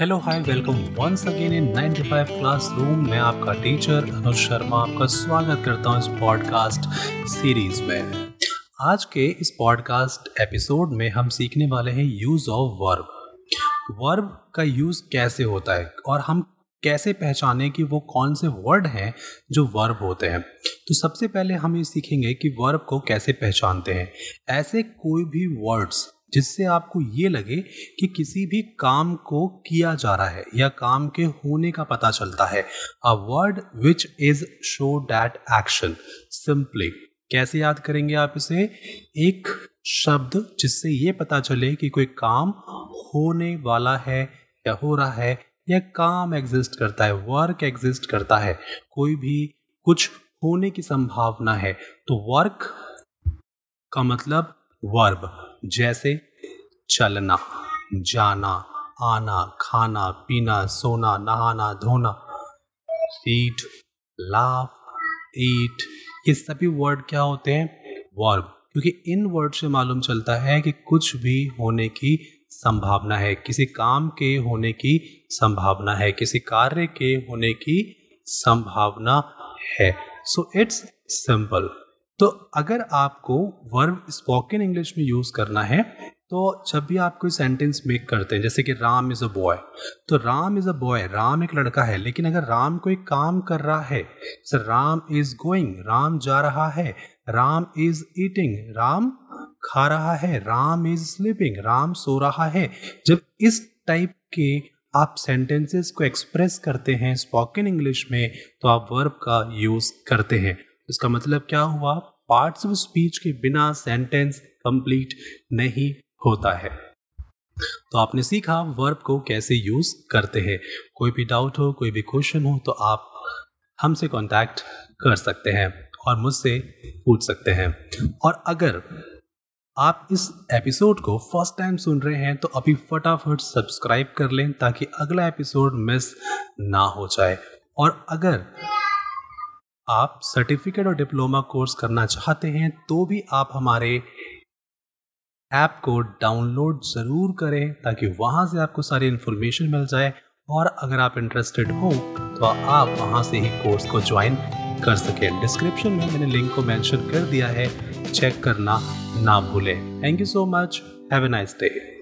Hello hi welcome once again in 95 classroom मैं आपका teacher Anuj Sharma, आपका स्वागत करता हूँ इस पॉडकास्ट सीरीज़ में। आज के इस पॉडकास्ट एपिसोड में हम सीखने वाले हैं यूज़ ऑफ़ वर्ब वर्ब का यूज़ कैसे होता है और हम कैसे पहचाने कि वो कौन से वर्ड हैं जो वर्ब होते हैं। तो सबसे पहले हम ये सीखेंगे कि वर्ब को कैसे पहचानते हैं। ऐसे कोई भी वर्ड्स जिससे आपको ये लगे कि किसी भी काम को किया जा रहा है या काम के होने का पता चलता है। A word which is show that action simply कैसे याद करेंगे आप इसे? एक शब्द जिससे ये पता चले कि कोई काम होने वाला है या हो रहा है या काम एग्जिस्ट करता है वर्क एग्जिस्ट करता है। कोई भी कुछ होने की संभावना है तो वर्क का मतलब वर्ब जैसे चलना, जाना, आना, खाना, पीना, सोना, नहाना, धोना रीड लाफ ईट ये सभी वर्ड क्या होते हैं? वर्ब क्योंकि इन वर्ड से मालूम चलता है कि कुछ भी होने की संभावना है। किसी काम के होने की संभावना है, किसी कार्य के होने की संभावना है। सो इट्स सिंपल तो अगर आपको वर्ब स्पोकन इंग्लिश में यूज़ करना है तो जब भी आप कोई सेंटेंस मेक करते हैं, जैसे कि राम इज़ अ बॉय तो Ram is a boy Ram एक लड़का है, लेकिन अगर राम कोई काम कर रहा है, जैसे राम इज़ गोइंग राम जा रहा है राम इज़ ईटिंग राम खा रहा है राम इज़ स्लीपिंग राम सो रहा है, जब इस टाइप के आप सेंटेंसेस को एक्सप्रेस करते हैं स्पोकन इंग्लिश में तो आप वर्ब का यूज़ करते हैं। इसका मतलब क्या हुआ? पार्ट्स ऑफ़ स्पीच के बिना सेंटेंस कंप्लीट नहीं होता है। तो आपने सीखा वर्ब को कैसे यूज़ करते हैं। कोई भी डाउट हो, कोई भी क्वेश्चन हो तो आप हमसे कांटेक्ट कर सकते हैं और मुझसे पूछ सकते हैं। और अगर आप इस एपिसोड को फ़र्स्ट टाइम सुन रहे हैं तो अभी फटाफट सब्सक्राइब कर लें ताकि अगला एपिसोड मिस ना हो जाए। और अगर आप सर्टिफिकेट और डिप्लोमा कोर्स करना चाहते हैं तो भी आप हमारे ऐप को डाउनलोड ज़रूर करें ताकि वहाँ से आपको सारी इन्फॉर्मेशन मिल जाए। और अगर आप इंटरेस्टेड हो तो आप वहाँ से ही कोर्स को ज्वाइन कर सकें। डिस्क्रिप्शन में मैंने लिंक को मेंशन कर दिया है। चेक करना ना भूलें। Thank you so much have a nice day